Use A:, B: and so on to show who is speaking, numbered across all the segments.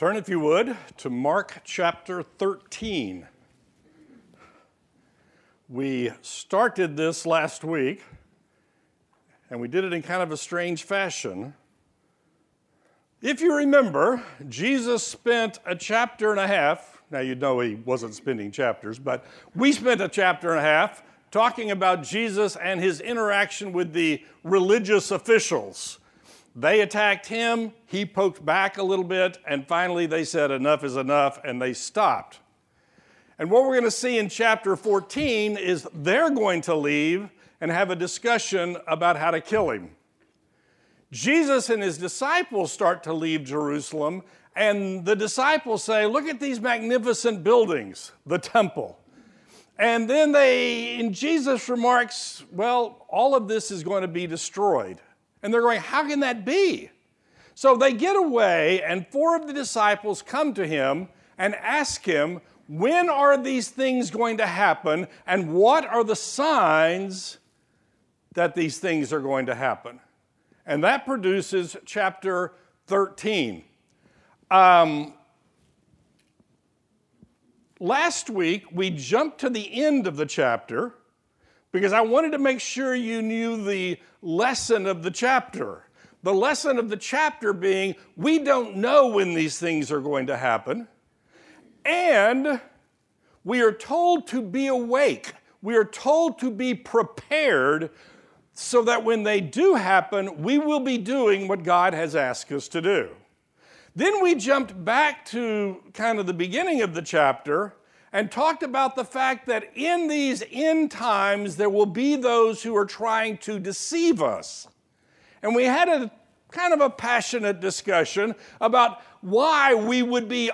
A: Turn, if you would, to Mark chapter 13. We started this last week, and we did it in kind of a strange fashion. If you remember, Jesus spent a chapter and a half. Now, you know he wasn't spending chapters, but we spent a chapter and a half talking about Jesus and his interaction with the religious officials they attacked him, he poked back a little bit, and finally they said, Enough is enough, and they stopped. And what we're going to see in chapter 14 is they're going to leave and have a discussion about how to kill him. Jesus and his disciples start to leave Jerusalem, and the disciples say, Look at these magnificent buildings, the temple. And then they, in Jesus remarks, Well, all of this is going to be destroyed. And they're going, How can that be? So they get away, and four of the disciples come to him and ask him, When are these things going to happen? And what are the signs that these things are going to happen? And that produces chapter 13. Um, last week, we jumped to the end of the chapter because I wanted to make sure you knew the lesson of the chapter. The lesson of the chapter being we don't know when these things are going to happen, and we are told to be awake. We are told to be prepared so that when they do happen, we will be doing what God has asked us to do. Then we jumped back to kind of the beginning of the chapter and talked about the fact that in these end times there will be those who are trying to deceive us. And we had a kind of a passionate discussion about why we would be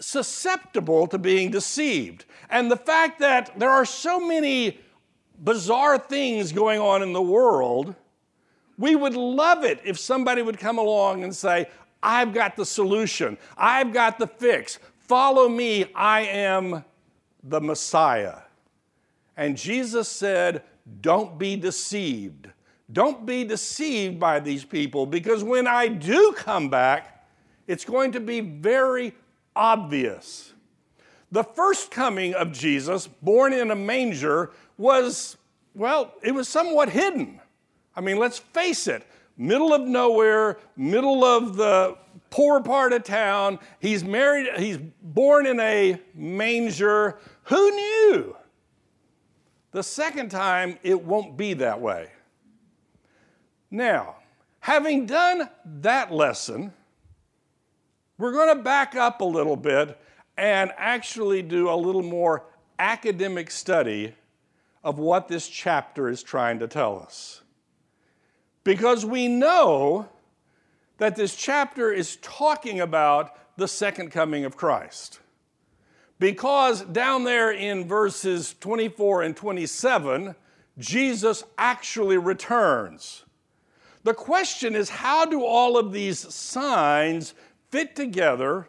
A: susceptible to being deceived. And the fact that there are so many bizarre things going on in the world, we would love it if somebody would come along and say, I've got the solution, I've got the fix. Follow me, I am the Messiah. And Jesus said, Don't be deceived. Don't be deceived by these people because when I do come back, it's going to be very obvious. The first coming of Jesus, born in a manger, was, well, it was somewhat hidden. I mean, let's face it, middle of nowhere, middle of the poor part of town. He's married, he's born in a manger. Who knew? The second time, it won't be that way. Now, having done that lesson, we're going to back up a little bit and actually do a little more academic study of what this chapter is trying to tell us. Because we know that this chapter is talking about the second coming of Christ. Because down there in verses 24 and 27, Jesus actually returns. The question is how do all of these signs fit together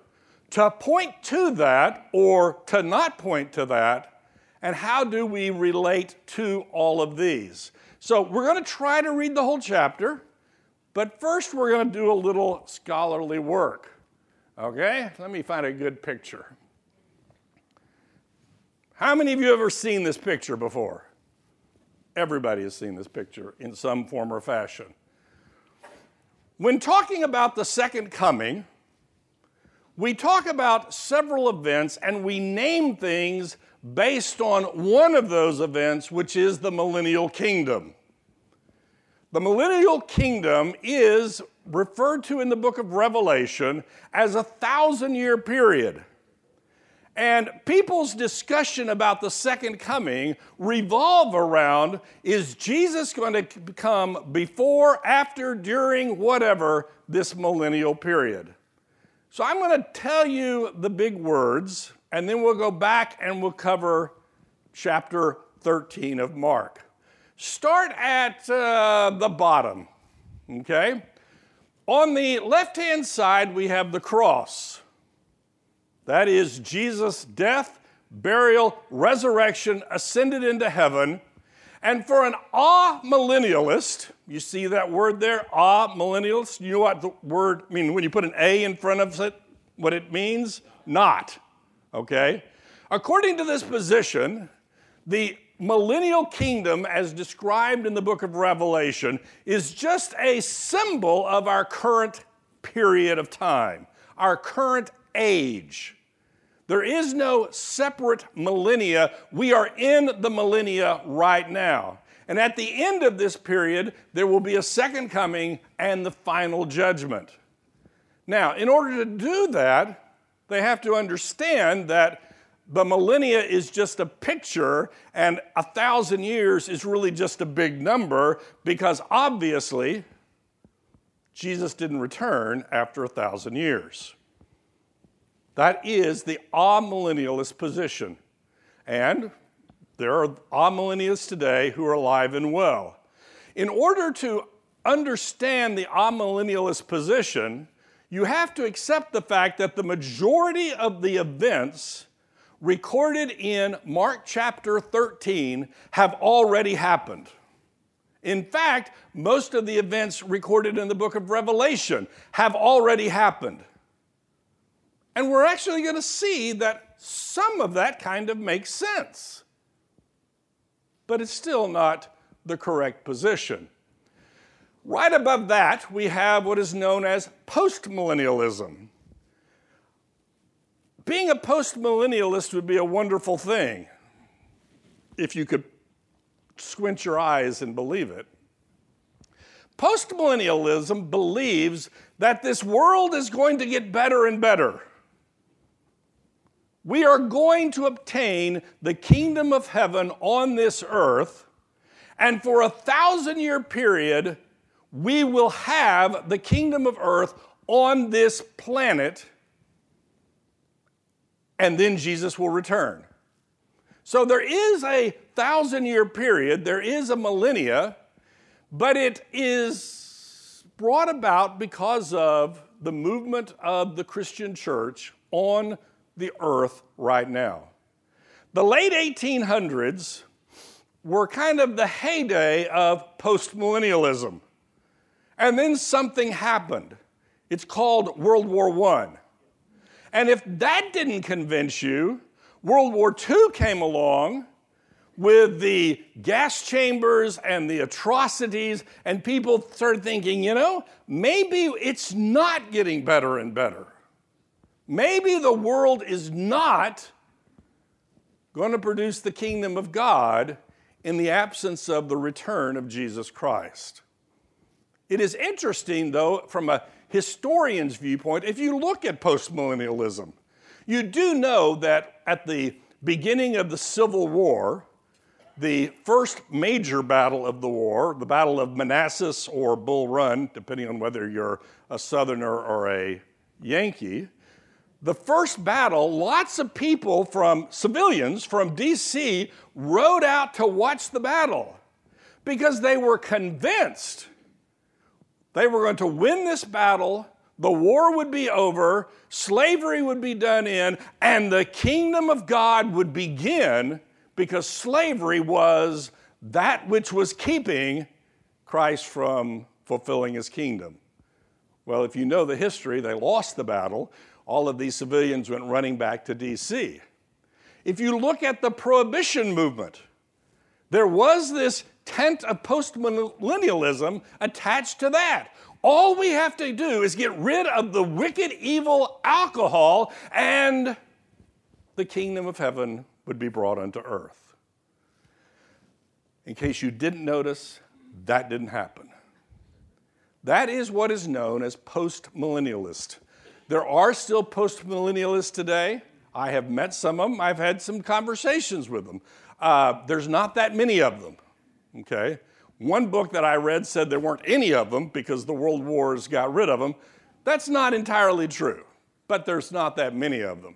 A: to point to that or to not point to that? And how do we relate to all of these? So, we're going to try to read the whole chapter. But first, we're going to do a little scholarly work. Okay? Let me find a good picture. How many of you have ever seen this picture before? Everybody has seen this picture in some form or fashion. When talking about the second coming, we talk about several events and we name things based on one of those events, which is the millennial kingdom. The millennial kingdom is referred to in the book of Revelation as a thousand year period. And people's discussion about the second coming revolve around is Jesus going to come before, after, during, whatever this millennial period? So I'm going to tell you the big words, and then we'll go back and we'll cover chapter 13 of Mark. Start at uh, the bottom, okay? On the left hand side, we have the cross. That is Jesus' death, burial, resurrection, ascended into heaven. And for an ah millennialist, you see that word there, ah millennialist? You know what the word, I mean, when you put an A in front of it, what it means? Not. Okay? According to this position, the millennial kingdom, as described in the book of Revelation, is just a symbol of our current period of time, our current age. There is no separate millennia. We are in the millennia right now. And at the end of this period, there will be a second coming and the final judgment. Now, in order to do that, they have to understand that the millennia is just a picture and a thousand years is really just a big number because obviously Jesus didn't return after a thousand years. That is the amillennialist position. And there are amillennialists today who are alive and well. In order to understand the amillennialist position, you have to accept the fact that the majority of the events recorded in Mark chapter 13 have already happened. In fact, most of the events recorded in the book of Revelation have already happened. And we're actually going to see that some of that kind of makes sense. But it's still not the correct position. Right above that, we have what is known as postmillennialism. Being a postmillennialist would be a wonderful thing if you could squint your eyes and believe it. Postmillennialism believes that this world is going to get better and better we are going to obtain the kingdom of heaven on this earth, and for a thousand year period, we will have the kingdom of earth on this planet, and then Jesus will return. So there is a thousand year period, there is a millennia, but it is brought about because of the movement of the Christian church on the earth right now. The late 1800s were kind of the heyday of postmillennialism. And then something happened. It's called World War I. And if that didn't convince you, World War II came along with the gas chambers and the atrocities, and people started thinking, you know, maybe it's not getting better and better. Maybe the world is not going to produce the kingdom of God in the absence of the return of Jesus Christ. It is interesting, though, from a historian's viewpoint, if you look at postmillennialism, you do know that at the beginning of the Civil War, the first major battle of the war, the Battle of Manassas or Bull Run, depending on whether you're a Southerner or a Yankee, the first battle, lots of people from civilians from DC rode out to watch the battle because they were convinced they were going to win this battle, the war would be over, slavery would be done in, and the kingdom of God would begin because slavery was that which was keeping Christ from fulfilling his kingdom. Well, if you know the history, they lost the battle all of these civilians went running back to D.C. If you look at the prohibition movement, there was this tent of postmillennialism attached to that. All we have to do is get rid of the wicked, evil alcohol, and the kingdom of heaven would be brought unto earth. In case you didn't notice, that didn't happen. That is what is known as postmillennialist. There are still postmillennialists today. I have met some of them, I've had some conversations with them. Uh, there's not that many of them, okay? One book that I read said there weren't any of them because the world wars got rid of them. That's not entirely true, but there's not that many of them.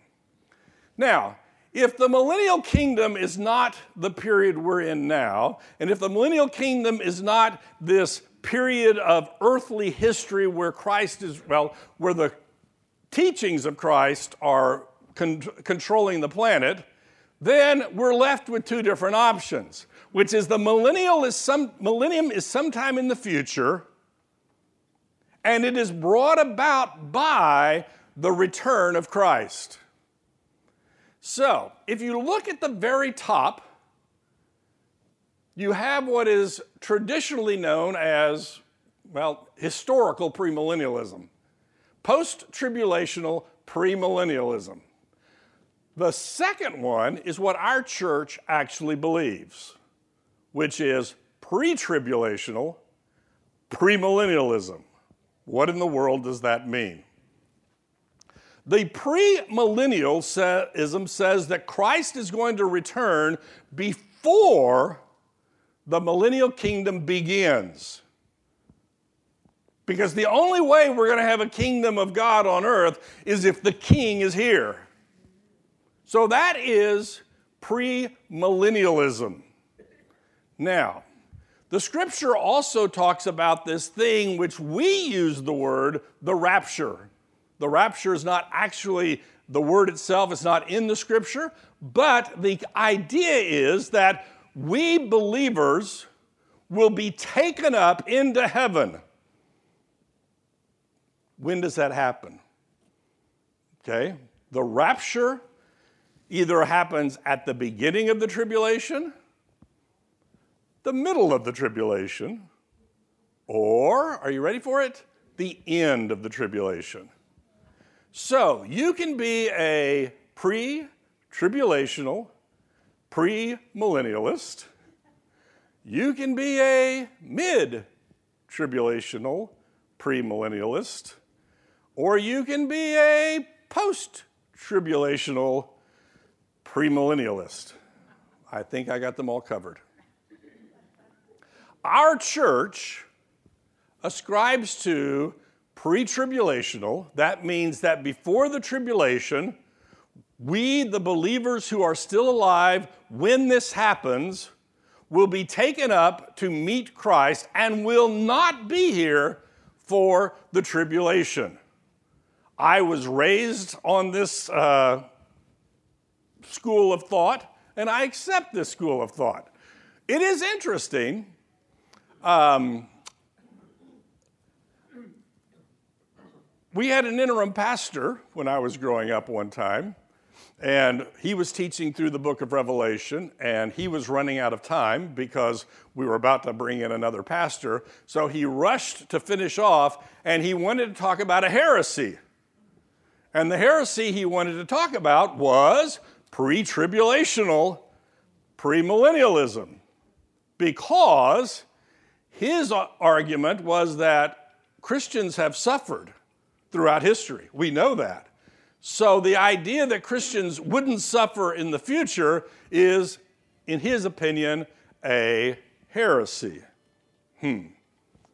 A: Now, if the millennial kingdom is not the period we're in now, and if the millennial kingdom is not this period of earthly history where Christ is, well, where the teachings of Christ are con- controlling the planet, then we're left with two different options, which is the millennial is some, millennium is sometime in the future, and it is brought about by the return of Christ. So, if you look at the very top, you have what is traditionally known as, well, historical premillennialism, post tribulational premillennialism. The second one is what our church actually believes, which is pre tribulational premillennialism. What in the world does that mean? The premillennialism says that Christ is going to return before the millennial kingdom begins. Because the only way we're going to have a kingdom of God on earth is if the king is here. So that is premillennialism. Now, the scripture also talks about this thing which we use the word the rapture. The rapture is not actually the word itself, it's not in the scripture, but the idea is that we believers will be taken up into heaven. When does that happen? Okay, the rapture either happens at the beginning of the tribulation, the middle of the tribulation, or, are you ready for it? The end of the tribulation. So you can be a pre tribulational, pre millennialist. You can be a mid tribulational, pre millennialist. Or you can be a post tribulational, premillennialist. I think I got them all covered. Our church ascribes to pre tribulational. That means that before the tribulation, we, the believers who are still alive when this happens, will be taken up to meet Christ and will not be here for the tribulation. I was raised on this uh, school of thought, and I accept this school of thought. It is interesting. Um, we had an interim pastor when I was growing up one time, and he was teaching through the book of Revelation, and he was running out of time because we were about to bring in another pastor. So he rushed to finish off, and he wanted to talk about a heresy. And the heresy he wanted to talk about was pre tribulational premillennialism, because his argument was that Christians have suffered throughout history. We know that. So the idea that Christians wouldn't suffer in the future is, in his opinion, a heresy. Hmm.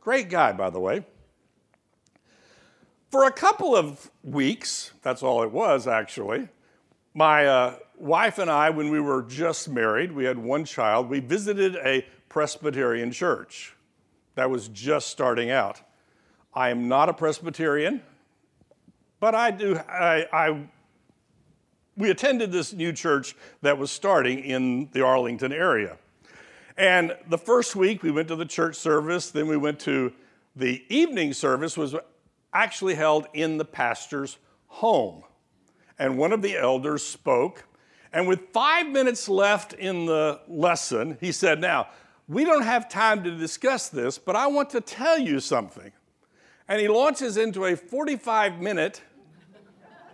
A: Great guy, by the way. For a couple of weeks, that's all it was actually, my uh, wife and I, when we were just married, we had one child, we visited a Presbyterian church that was just starting out. I am not a Presbyterian, but I do, I, I we attended this new church that was starting in the Arlington area. And the first week we went to the church service, then we went to the evening service was actually held in the pastor's home and one of the elders spoke. And with five minutes left in the lesson, he said, Now, we don't have time to discuss this, but I want to tell you something. And he launches into a 45 minute,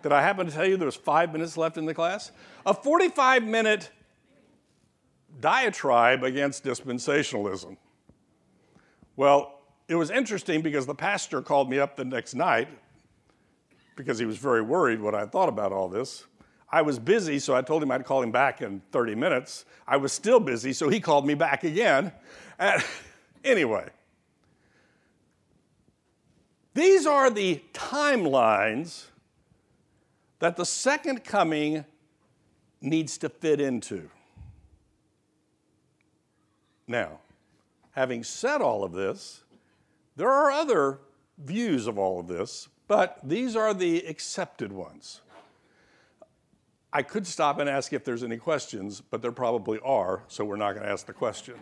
A: did I happen to tell you there was five minutes left in the class? A 45 minute diatribe against dispensationalism. Well, it was interesting because the pastor called me up the next night because he was very worried what I thought about all this. I was busy, so I told him I'd call him back in 30 minutes. I was still busy, so he called me back again. And anyway, these are the timelines that the second coming needs to fit into. Now, having said all of this, there are other views of all of this, but these are the accepted ones. I could stop and ask if there's any questions, but there probably are, so we're not going to ask the question.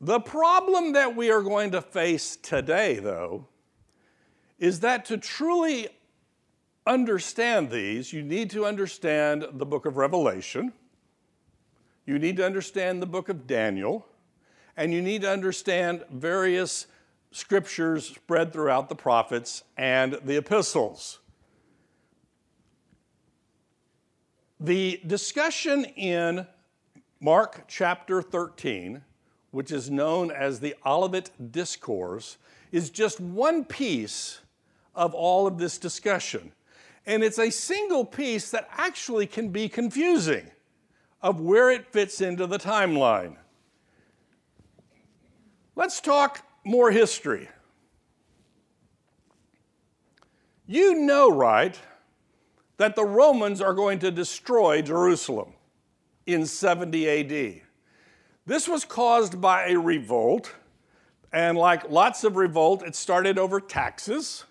A: the problem that we are going to face today, though, is that to truly understand these, you need to understand the book of Revelation, you need to understand the book of Daniel, and you need to understand various scriptures spread throughout the prophets and the epistles. The discussion in Mark chapter 13, which is known as the Olivet Discourse, is just one piece of all of this discussion. And it's a single piece that actually can be confusing of where it fits into the timeline. Let's talk more history. You know, right, that the Romans are going to destroy Jerusalem in 70 AD. This was caused by a revolt, and like lots of revolt, it started over taxes.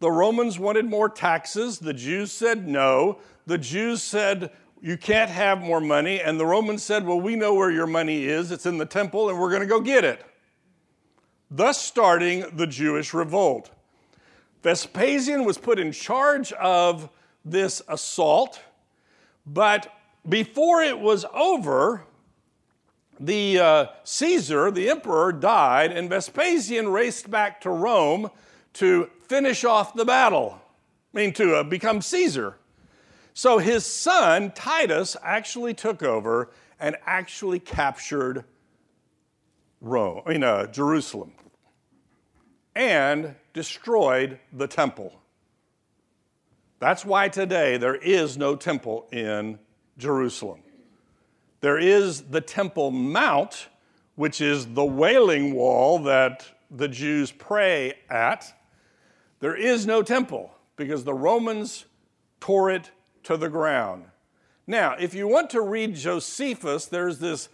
A: The Romans wanted more taxes. The Jews said no. The Jews said, You can't have more money. And the Romans said, Well, we know where your money is. It's in the temple, and we're going to go get it. Thus, starting the Jewish revolt. Vespasian was put in charge of this assault, but before it was over, the uh, Caesar, the emperor, died, and Vespasian raced back to Rome to finish off the battle, I mean, to uh, become Caesar. So his son, Titus, actually took over and actually captured Rome, I mean, uh, Jerusalem, and destroyed the temple. That's why today there is no temple in Jerusalem. There is the Temple Mount, which is the wailing wall that the Jews pray at. There is no temple because the Romans tore it to the ground. Now, if you want to read Josephus, there's this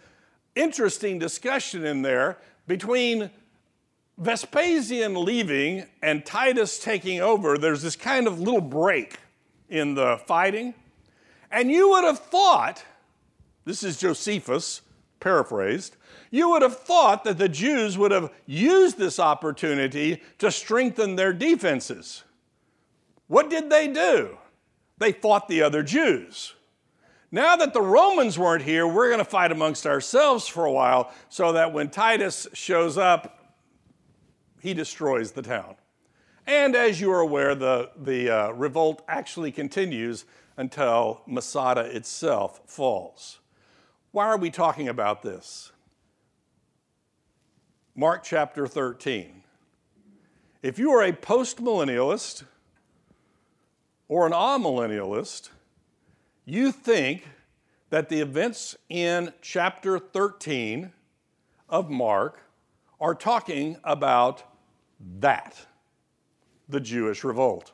A: interesting discussion in there between Vespasian leaving and Titus taking over, there's this kind of little break in the fighting. And you would have thought, this is Josephus paraphrased, you would have thought that the Jews would have used this opportunity to strengthen their defenses. What did they do? They fought the other Jews. Now that the Romans weren't here, we're going to fight amongst ourselves for a while so that when Titus shows up, he destroys the town. And as you are aware, the, the uh, revolt actually continues until Masada itself falls. Why are we talking about this? Mark chapter 13. If you are a postmillennialist or an amillennialist, you think that the events in chapter 13 of Mark are talking about that, the Jewish revolt.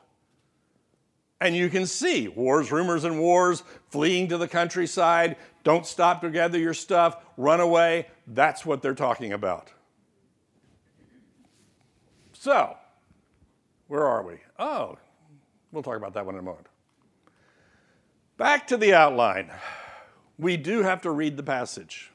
A: And you can see wars, rumors, and wars, fleeing to the countryside, don't stop to gather your stuff, run away. That's what they're talking about. So, where are we? Oh, we'll talk about that one in a moment. Back to the outline. We do have to read the passage.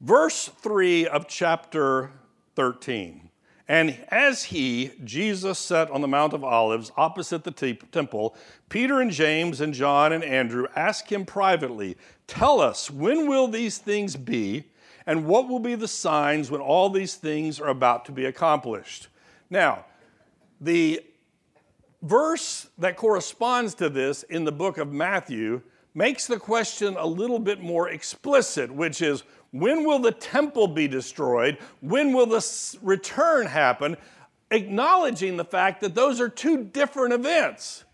A: Verse 3 of chapter 13. And as he, Jesus, sat on the Mount of Olives opposite the te- temple, Peter and James and John and Andrew asked him privately, Tell us, when will these things be? And what will be the signs when all these things are about to be accomplished? Now, the verse that corresponds to this in the book of Matthew makes the question a little bit more explicit, which is when will the temple be destroyed? When will the return happen? Acknowledging the fact that those are two different events.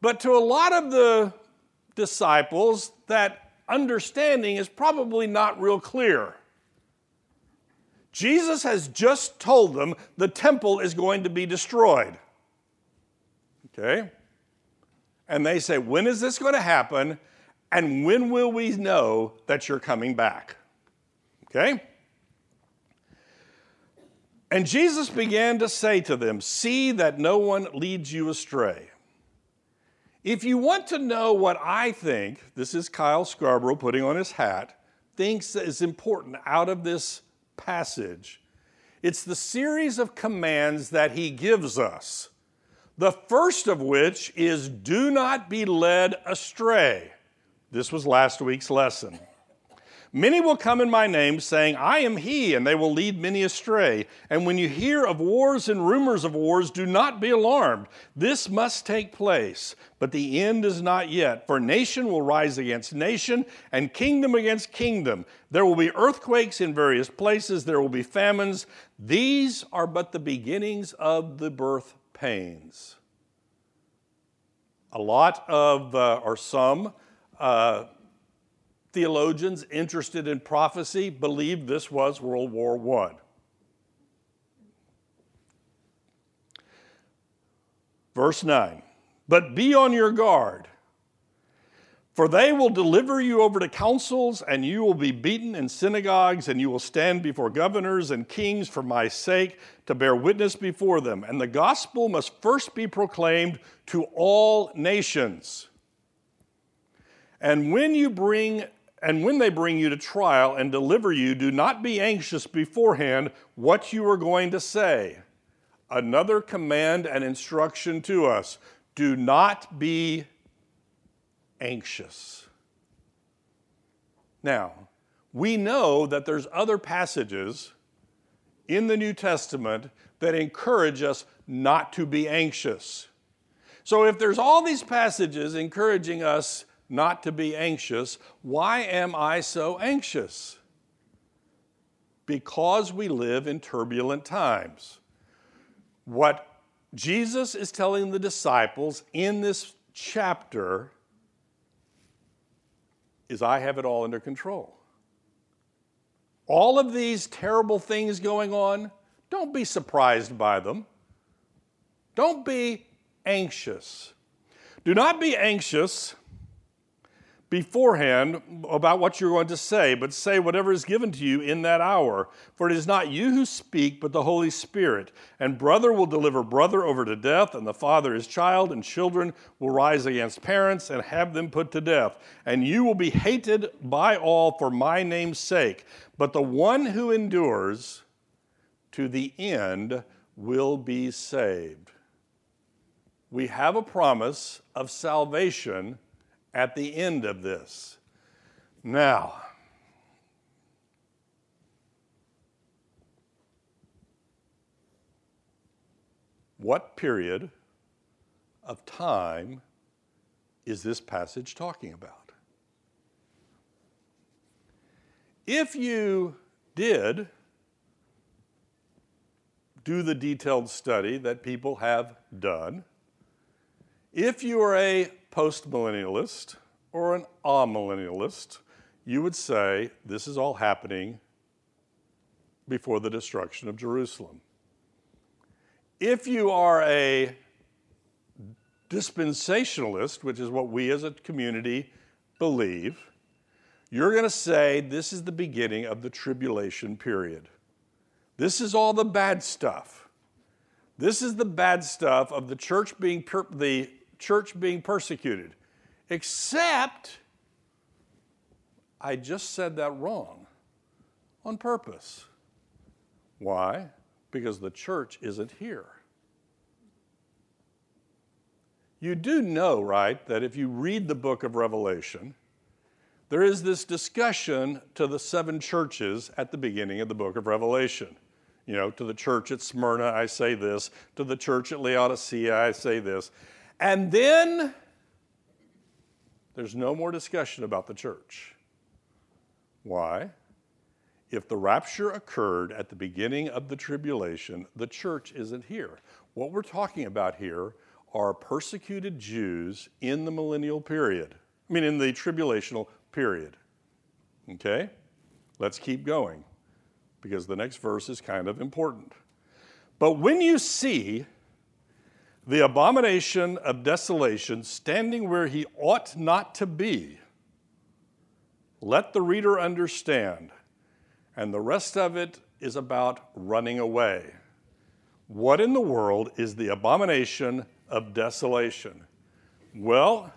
A: But to a lot of the disciples, that understanding is probably not real clear. Jesus has just told them the temple is going to be destroyed. Okay? And they say, When is this going to happen? And when will we know that you're coming back? Okay? And Jesus began to say to them, See that no one leads you astray. If you want to know what I think, this is Kyle Scarborough putting on his hat, thinks is important out of this passage, It's the series of commands that he gives us. The first of which is do not be led astray. This was last week's lesson. Many will come in my name, saying, I am he, and they will lead many astray. And when you hear of wars and rumors of wars, do not be alarmed. This must take place, but the end is not yet. For nation will rise against nation, and kingdom against kingdom. There will be earthquakes in various places, there will be famines. These are but the beginnings of the birth pains. A lot of, uh, or some, uh, theologians interested in prophecy believed this was World War I. Verse 9 But be on your guard, for they will deliver you over to councils, and you will be beaten in synagogues, and you will stand before governors and kings for my sake to bear witness before them. And the gospel must first be proclaimed to all nations. And when you bring and when they bring you to trial and deliver you, do not be anxious beforehand what you are going to say. Another command and instruction to us do not be anxious. Now, we know that there's other passages in the New Testament that encourage us not to be anxious. So if there's all these passages encouraging us not to be anxious. Why am I so anxious? Because we live in turbulent times. What Jesus is telling the disciples in this chapter is I have it all under control. All of these terrible things going on, don't be surprised by them. Don't be anxious. Do not be anxious beforehand about what you're going to say, but say whatever is given to you in that hour. For it is not you who speak, but the Holy Spirit. And brother will deliver brother over to death, and the father his child, and children will rise against parents and have them put to death. And you will be hated by all for my name's sake. But the one who endures to the end will be saved. We have a promise of salvation at the end of this. Now, what period of time is this passage talking about? If you did do the detailed study that people have done, if you are a postmillennialist or an amillennialist, you would say this is all happening before the destruction of Jerusalem. If you are a dispensationalist, which is what we as a community believe, you're going to say this is the beginning of the tribulation period. This is all the bad stuff. This is the bad stuff of the church being the church being persecuted. Except, I just said that wrong on purpose. Why? Because the church isn't here. You do know, right, that if you read the book of Revelation, there is this discussion to the seven churches at the beginning of the book of Revelation. You know, to the church at Smyrna, I say this. To the church at Laodicea, I say this. And then there's no more discussion about the church. Why? If the rapture occurred at the beginning of the tribulation, the church isn't here. What we're talking about here are persecuted Jews in the millennial period. I mean, in the tribulational period. Okay? Let's keep going because the next verse is kind of important. But when you see the abomination of desolation standing where he ought not to be. Let the reader understand. And the rest of it is about running away. What in the world is the abomination of desolation? Well,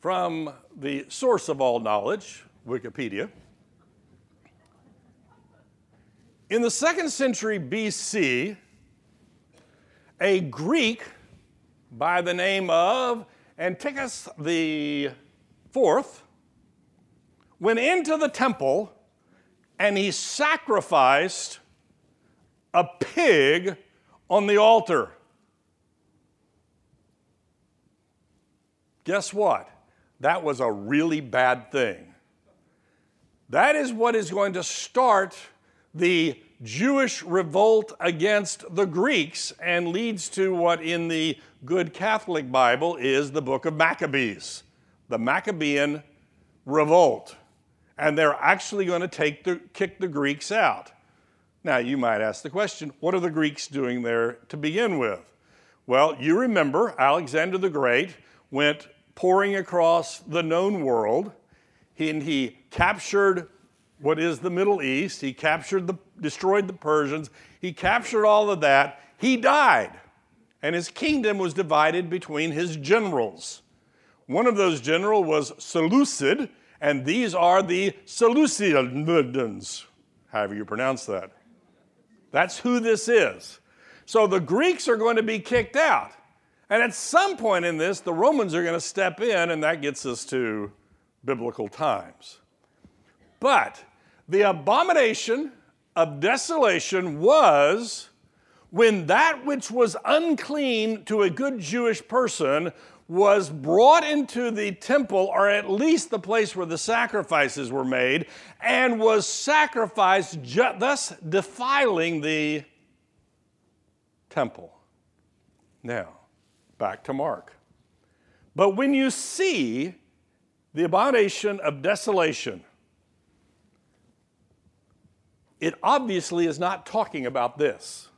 A: from the source of all knowledge, Wikipedia, In the second century BC, a Greek by the name of Antiochus the Fourth went into the temple and he sacrificed a pig on the altar. Guess what? That was a really bad thing. That is what is going to start the Jewish revolt against the Greeks and leads to what in the good Catholic Bible is the book of Maccabees, the Maccabean revolt. And they're actually going to take the, kick the Greeks out. Now, you might ask the question what are the Greeks doing there to begin with? Well, you remember Alexander the Great went pouring across the known world, and he captured what is the Middle East, he captured the, destroyed the Persians, he captured all of that. He died, and his kingdom was divided between his generals. One of those generals was Seleucid, and these are the Seleucidians, however you pronounce that. That's who this is. So the Greeks are going to be kicked out. And at some point in this, the Romans are going to step in, and that gets us to biblical times. But the abomination of desolation was when that which was unclean to a good Jewish person was brought into the temple, or at least the place where the sacrifices were made, and was sacrificed, thus defiling the temple. Now, back to Mark. But when you see the abomination of desolation, it obviously is not talking about this.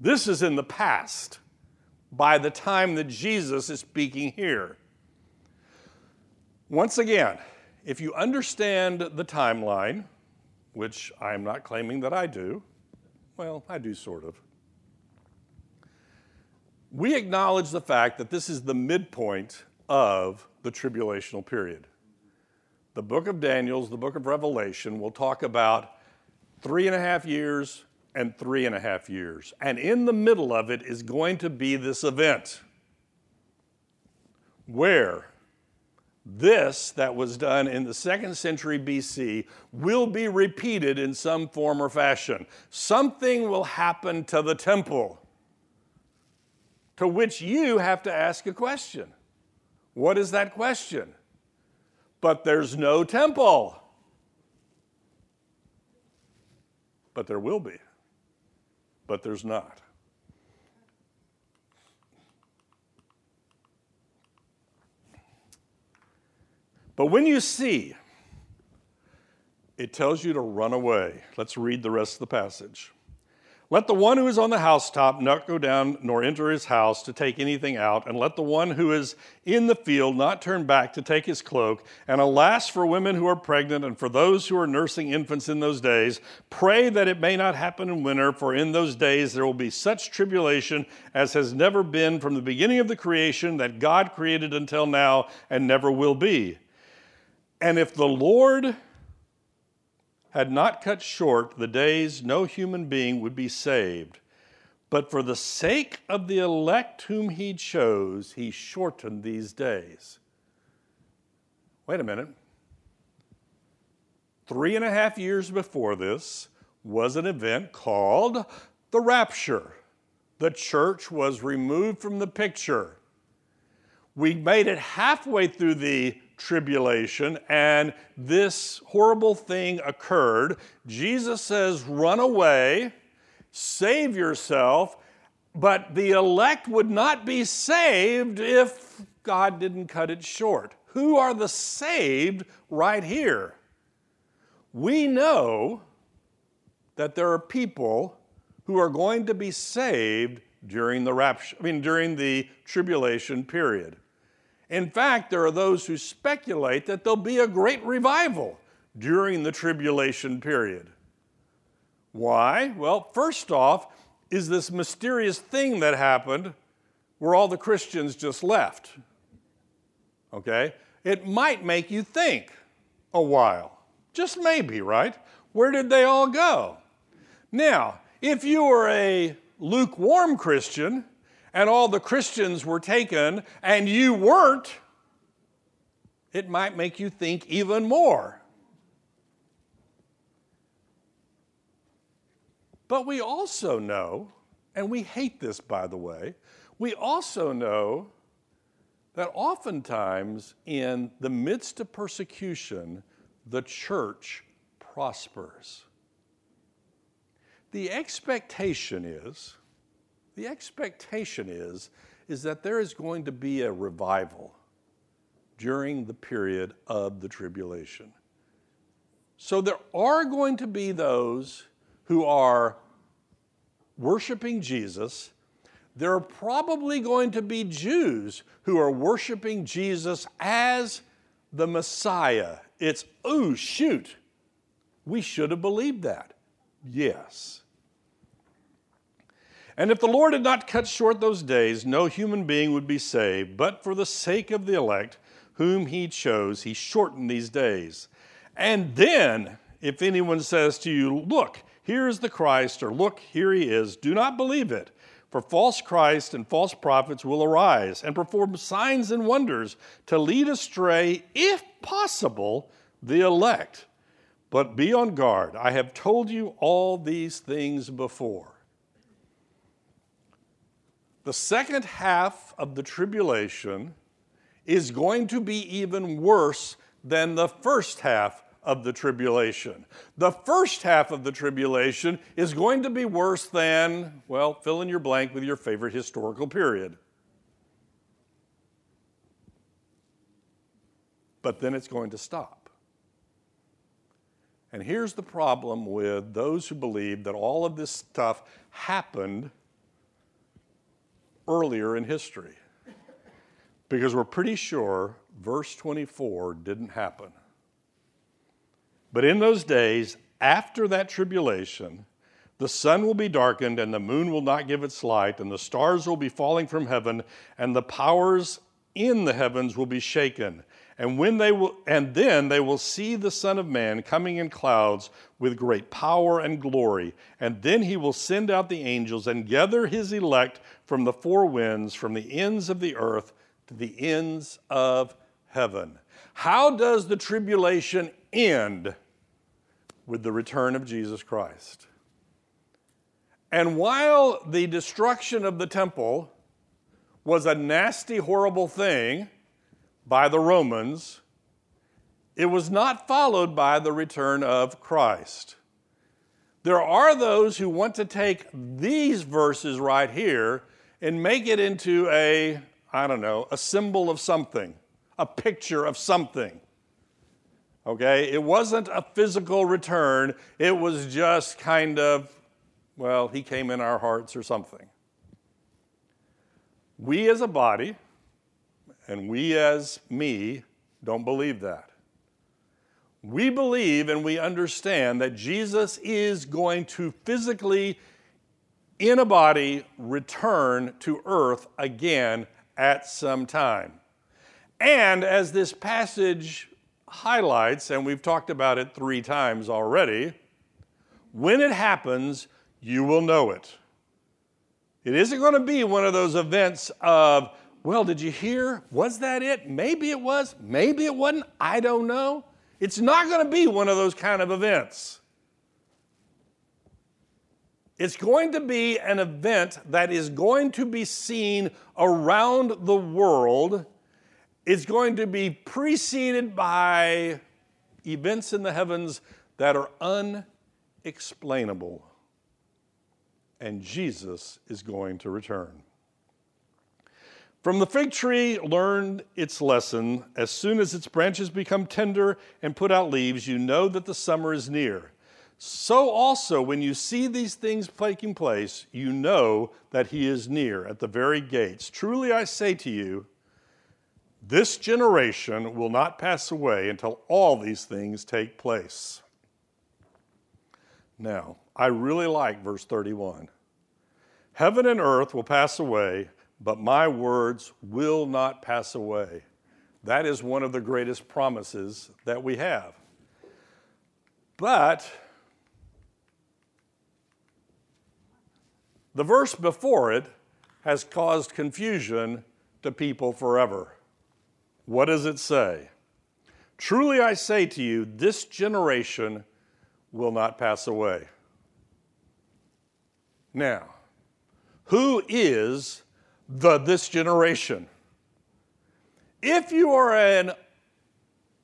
A: This is in the past by the time that Jesus is speaking here. Once again, if you understand the timeline, which I'm not claiming that I do, well, I do sort of. We acknowledge the fact that this is the midpoint of the tribulational period. The book of Daniel's, the book of Revelation, will talk about three and a half years and three and a half years. And in the middle of it is going to be this event where this that was done in the second century BC will be repeated in some form or fashion. Something will happen to the temple to which you have to ask a question. What is that question? But there's no temple. But there will be but there's not. But when you see, it tells you to run away. Let's read the rest of the passage. Let the one who is on the housetop not go down nor enter his house to take anything out, and let the one who is in the field not turn back to take his cloak. And alas for women who are pregnant and for those who are nursing infants in those days. Pray that it may not happen in winter, for in those days there will be such tribulation as has never been from the beginning of the creation that God created until now and never will be. And if the Lord had not cut short the days, no human being would be saved. But for the sake of the elect whom he chose, he shortened these days. Wait a minute. Three and a half years before this was an event called the rapture. The church was removed from the picture. We made it halfway through the tribulation and this horrible thing occurred, Jesus says, Run away, save yourself, but the elect would not be saved if God didn't cut it short. Who are the saved right here? We know that there are people who are going to be saved during the rapture, I mean during the tribulation period. In fact, there are those who speculate that there'll be a great revival during the tribulation period. Why? Well, first off, is this mysterious thing that happened where all the Christians just left. Okay? It might make you think a while. Just maybe, right? Where did they all go? Now, if you were a lukewarm Christian and all the Christians were taken and you weren't, it might make you think even more. But we also know, and we hate this by the way, we also know that oftentimes in the midst of persecution, the church prospers. The expectation is, the expectation is, is that there is going to be a revival during the period of the tribulation. So there are going to be those who are worshiping Jesus. There are probably going to be Jews who are worshiping Jesus as the Messiah. It's, oh, shoot, we should have believed that. Yes. And if the Lord had not cut short those days, no human being would be saved, but for the sake of the elect, whom he chose, he shortened these days. And then, if anyone says to you, Look, here is the Christ, or Look, here he is, do not believe it. For false Christ and false prophets will arise and perform signs and wonders to lead astray, if possible, the elect. But be on guard. I have told you all these things before. The second half of the tribulation is going to be even worse than the first half of the tribulation. The first half of the tribulation is going to be worse than, well, fill in your blank with your favorite historical period. But then it's going to stop. And here's the problem with those who believe that all of this stuff happened earlier in history because we're pretty sure verse 24 didn't happen. But in those days, after that tribulation, the sun will be darkened, and the moon will not give its light, and the stars will be falling from heaven, and the powers in the heavens will be shaken. And when they will and then they will see the Son of Man coming in clouds with great power and glory. And then he will send out the angels and gather his elect from the four winds, from the ends of the earth to the ends of heaven. How does the tribulation end? With the return of Jesus Christ. And while the destruction of the temple was a nasty, horrible thing by the Romans, it was not followed by the return of Christ. There are those who want to take these verses right here and make it into a I don't know, a symbol of something, a picture of something. Okay? It wasn't a physical return, it was just kind of, well, he came in our hearts or something. We as a body, and we as me, don't believe that. We believe and we understand that Jesus is going to physically, in a body, return to earth again at some time. And as this passage highlights, and we've talked about it three times already, when it happens, you will know it. It isn't going to be one of those events of, well, did you hear? Was that it? Maybe it was, maybe it wasn't, I don't know. It's not going to be one of those kind of events. It's going to be an event that is going to be seen around the world. It's going to be preceded by events in the heavens that are unexplainable. And Jesus is going to return. From the fig tree, learn its lesson. As soon as its branches become tender and put out leaves, you know that the summer is near. So also, when you see these things taking place, you know that he is near at the very gates. Truly I say to you, this generation will not pass away until all these things take place. Now, I really like verse 31. Heaven and earth will pass away, but my words will not pass away. That is one of the greatest promises that we have. But The verse before it has caused confusion to people forever. What does it say? Truly I say to you, this generation will not pass away. Now, who is the this generation? If you are an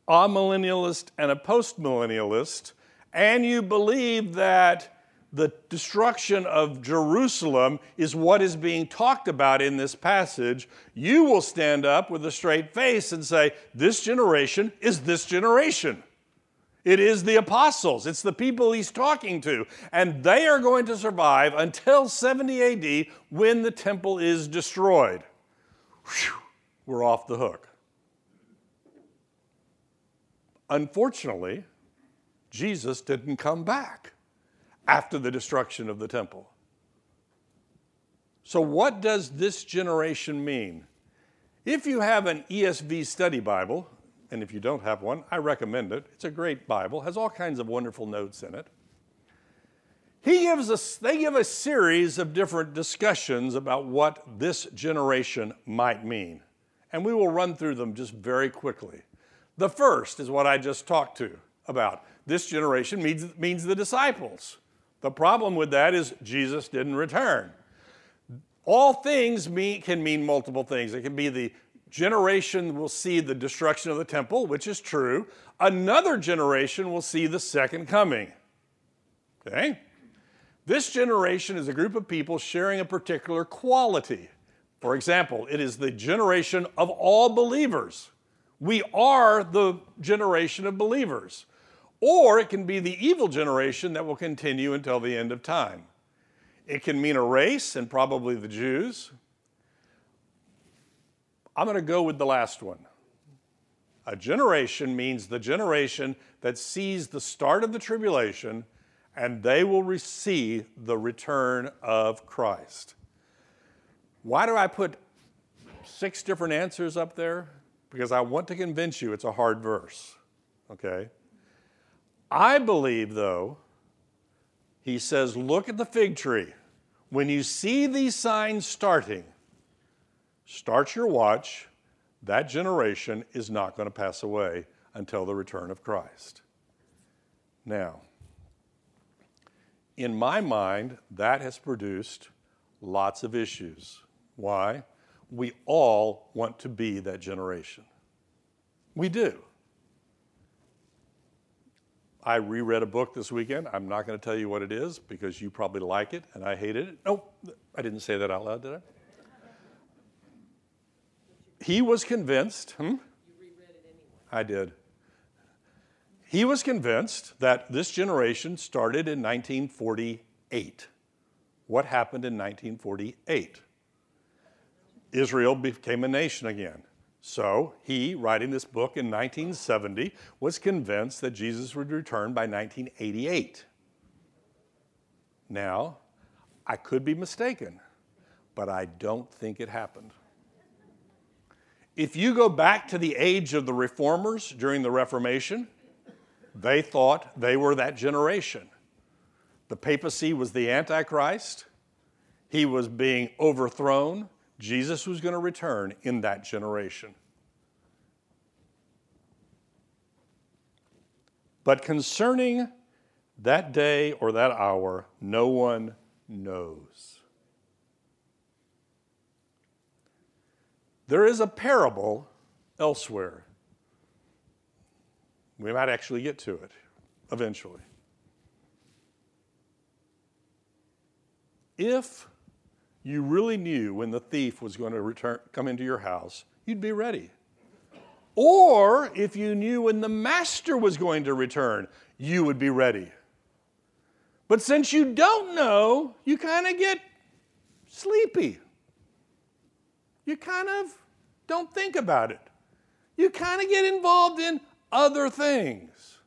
A: amillennialist and a postmillennialist, and you believe that the destruction of Jerusalem is what is being talked about in this passage, you will stand up with a straight face and say, This generation is this generation. It is the apostles, it's the people he's talking to, and they are going to survive until 70 AD when the temple is destroyed. Whew, we're off the hook. Unfortunately, Jesus didn't come back after the destruction of the temple. So, what does this generation mean? If you have an ESV study Bible, and if you don't have one, I recommend it. It's a great Bible, has all kinds of wonderful notes in it. He gives us, they give a series of different discussions about what this generation might mean. And we will run through them just very quickly. The first is what I just talked to about. This generation means, means the disciples. The problem with that is Jesus didn't return. All things mean, can mean multiple things. It can be the generation will see the destruction of the temple, which is true. Another generation will see the second coming. Okay? This generation is a group of people sharing a particular quality. For example, it is the generation of all believers. We are the generation of believers. Or it can be the evil generation that will continue until the end of time. It can mean a race, and probably the Jews. I'm going to go with the last one. A generation means the generation that sees the start of the tribulation, and they will receive the return of Christ. Why do I put six different answers up there? Because I want to convince you it's a hard verse, okay? I believe, though, he says, look at the fig tree. When you see these signs starting, start your watch. That generation is not going to pass away until the return of Christ. Now, in my mind, that has produced lots of issues. Why? We all want to be that generation. We do. I reread a book this weekend. I'm not going to tell you what it is because you probably like it and I hated it. No, I didn't say that out loud, did I? He was convinced. Hmm? I did. He was convinced that this generation started in 1948. What happened in 1948? Israel became a nation again. So he, writing this book in 1970, was convinced that Jesus would return by 1988. Now, I could be mistaken, but I don't think it happened. If you go back to the age of the reformers during the Reformation, they thought they were that generation. The papacy was the Antichrist, he was being overthrown, Jesus was going to return in that generation. But concerning that day or that hour, no one knows. There is a parable elsewhere. We might actually get to it eventually. If you really knew when the thief was going to return, come into your house, you'd be ready. Or if you knew when the master was going to return, you would be ready. But since you don't know, you kind of get sleepy. You kind of don't think about it. You kind of get involved in other things.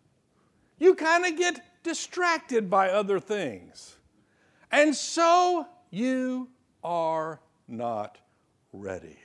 A: You kind of get distracted by other things. And so you are not ready.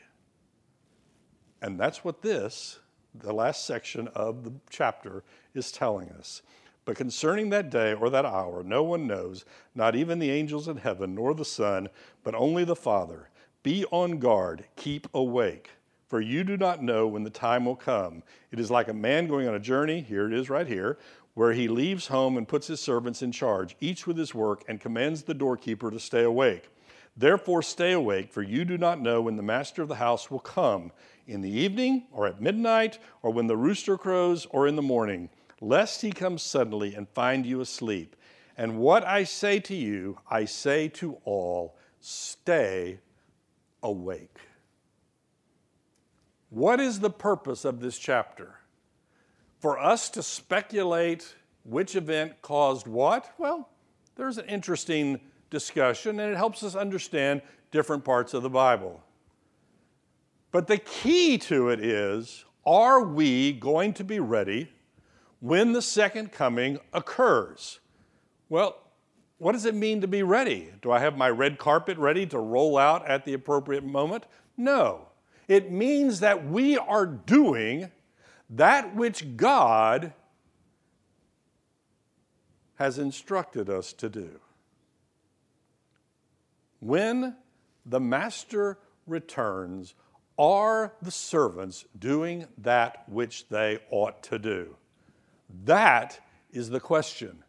A: And that's what this, the last section of the chapter, is telling us. But concerning that day or that hour, no one knows, not even the angels in heaven, nor the Son, but only the Father. Be on guard, keep awake, for you do not know when the time will come. It is like a man going on a journey, here it is right here, where he leaves home and puts his servants in charge, each with his work, and commands the doorkeeper to stay awake. Therefore, stay awake, for you do not know when the master of the house will come in the evening, or at midnight, or when the rooster crows, or in the morning lest he come suddenly and find you asleep. And what I say to you, I say to all stay awake. What is the purpose of this chapter? For us to speculate which event caused what? Well, there's an interesting discussion and it helps us understand different parts of the Bible. But the key to it is are we going to be ready when the second coming occurs. Well, what does it mean to be ready? Do I have my red carpet ready to roll out at the appropriate moment? No. It means that we are doing that which God has instructed us to do. When the master returns, are the servants doing that which they ought to do? That is the question.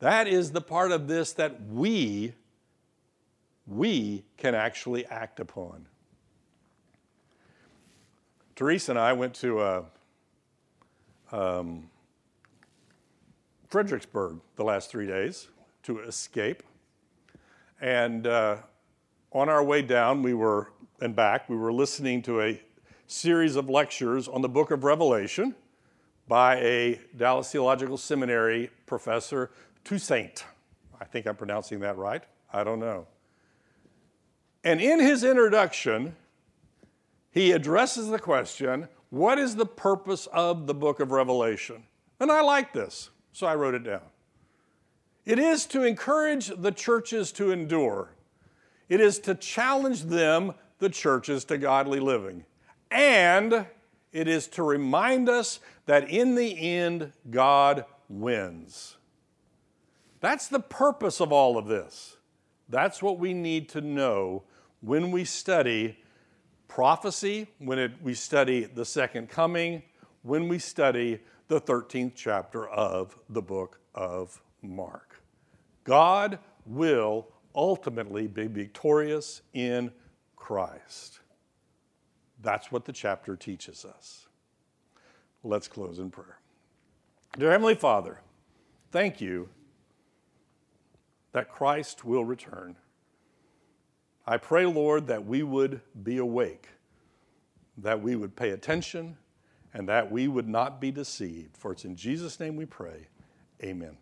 A: That is the part of this that we we can actually act upon. Teresa and I went to uh, um, Fredericksburg the last three days to escape. And uh, on our way down, we were, and back, we were listening to a series of lectures on the book of Revelation by a Dallas Theological Seminary professor, Toussaint. I think I'm pronouncing that right. I don't know. And in his introduction, he addresses the question what is the purpose of the book of Revelation? And I like this, so I wrote it down. It is to encourage the churches to endure, it is to challenge them, the churches, to godly living. And it is to remind us that in the end, God wins. That's the purpose of all of this. That's what we need to know when we study prophecy, when it, we study the second coming, when we study the 13th chapter of the book of Mark. God will ultimately be victorious in Christ. That's what the chapter teaches us. Let's close in prayer. Dear Heavenly Father, thank you that Christ will return. I pray, Lord, that we would be awake, that we would pay attention, and that we would not be deceived. For it's in Jesus' name we pray. Amen.